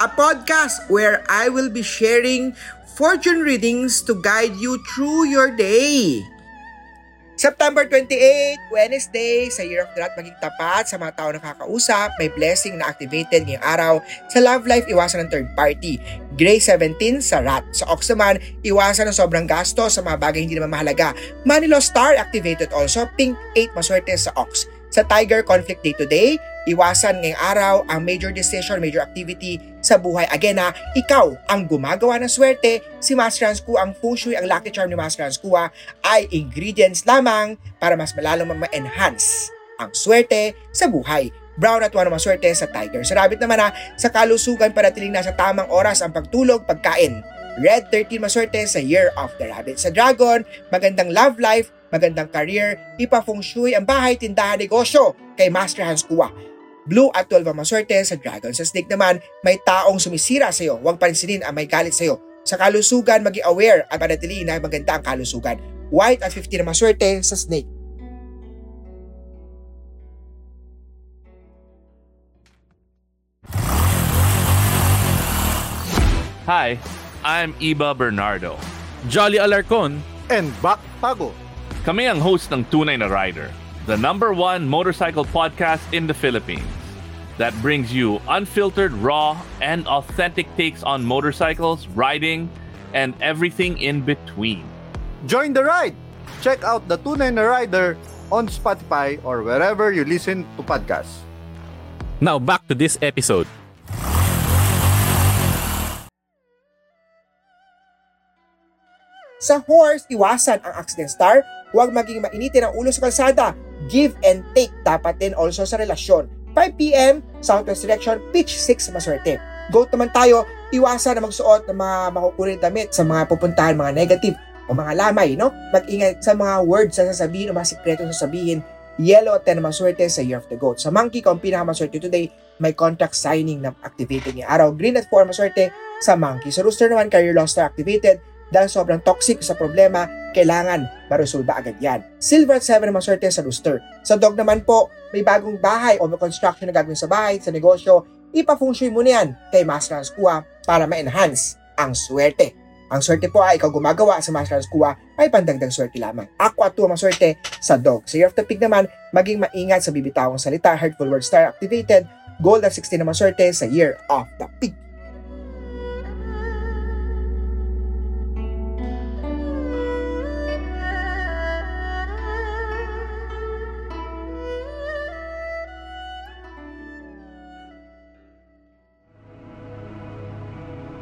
a podcast where I will be sharing fortune readings to guide you through your day. September 28, Wednesday, sa Year of the Rat, maging tapat sa mga tao na kakausap, may blessing na activated ngayong araw. Sa love life, iwasan ng third party. Gray 17 sa Rat. Sa Ox naman, iwasan ng sobrang gasto sa mga bagay hindi naman mahalaga. Manilo Star activated also. Pink 8 maswerte sa Ox. Sa Tiger, conflict day to day. Iwasan ngayong araw ang major decision, major activity sa buhay. Again ha, ikaw ang gumagawa ng swerte. Si Master Hans Kua, ang feng shui, ang lucky charm ni Master Hans Kua ay ingredients lamang para mas malalong ma-enhance ang swerte sa buhay. Brown at one maswerte sa Tiger. Sa Rabbit naman ha, sa kalusugan panatiling nasa tamang oras ang pagtulog, pagkain. Red 13 maswerte sa Year of the Rabbit. Sa Dragon, magandang love life, magandang career, ipa-feng shui ang bahay, tindahan, negosyo kay Master Hans Kua. Blue at 12 ang maswerte sa Dragon. Sa Snake naman, may taong sumisira sa iyo. Huwag pansinin ang may galit sa iyo. Sa kalusugan, maging aware at panatilihin na maganda ang kalusugan. White at 15 ang maswerte sa Snake. Hi, I'm Iba Bernardo. Jolly Alarcon, and Back Pago. Kami ang host ng Tunay na Rider, the number one motorcycle podcast in the Philippines that brings you unfiltered, raw, and authentic takes on motorcycles, riding, and everything in between. Join the ride! Check out the Tunay na Rider on Spotify or wherever you listen to podcasts. Now back to this episode. Sa horse, iwasan ang accident star. Huwag maging mainitin ang ulo sa kalsada. Give and take dapat din also sa relasyon. 5pm, southwest direction, pitch 6 maswerte. Goat naman tayo, iwasan na magsuot ng mga makukulit damit sa mga pupuntahan, mga negative o mga lamay, no? Mag-ingat sa mga words na sasabihin o mga sikreto na sasabihin. Yellow at 10 na maswerte sa Year of the Goat. Sa Monkey, kung pinakamaswerte today, may contract signing na activated niya araw. Green at 4 maswerte sa Monkey. Sa Rooster naman, career loss na activated dahil sobrang toxic sa problema, kailangan maresolba agad yan. Silver at 7 na maswerte sa rooster. Sa dog naman po, may bagong bahay o may construction na gagawin sa bahay, sa negosyo, ipa-feng mo na yan kay Master Hans Kua para ma-enhance ang swerte. Ang swerte po ay ikaw gumagawa sa Master Hans Kua ay pandagdag swerte lamang. Aqua 2 ang maswerte sa dog. Sa Year of the Pig naman, maging maingat sa bibitawang salita, hurtful word star activated, gold at 16 na maswerte sa Year of the Pig.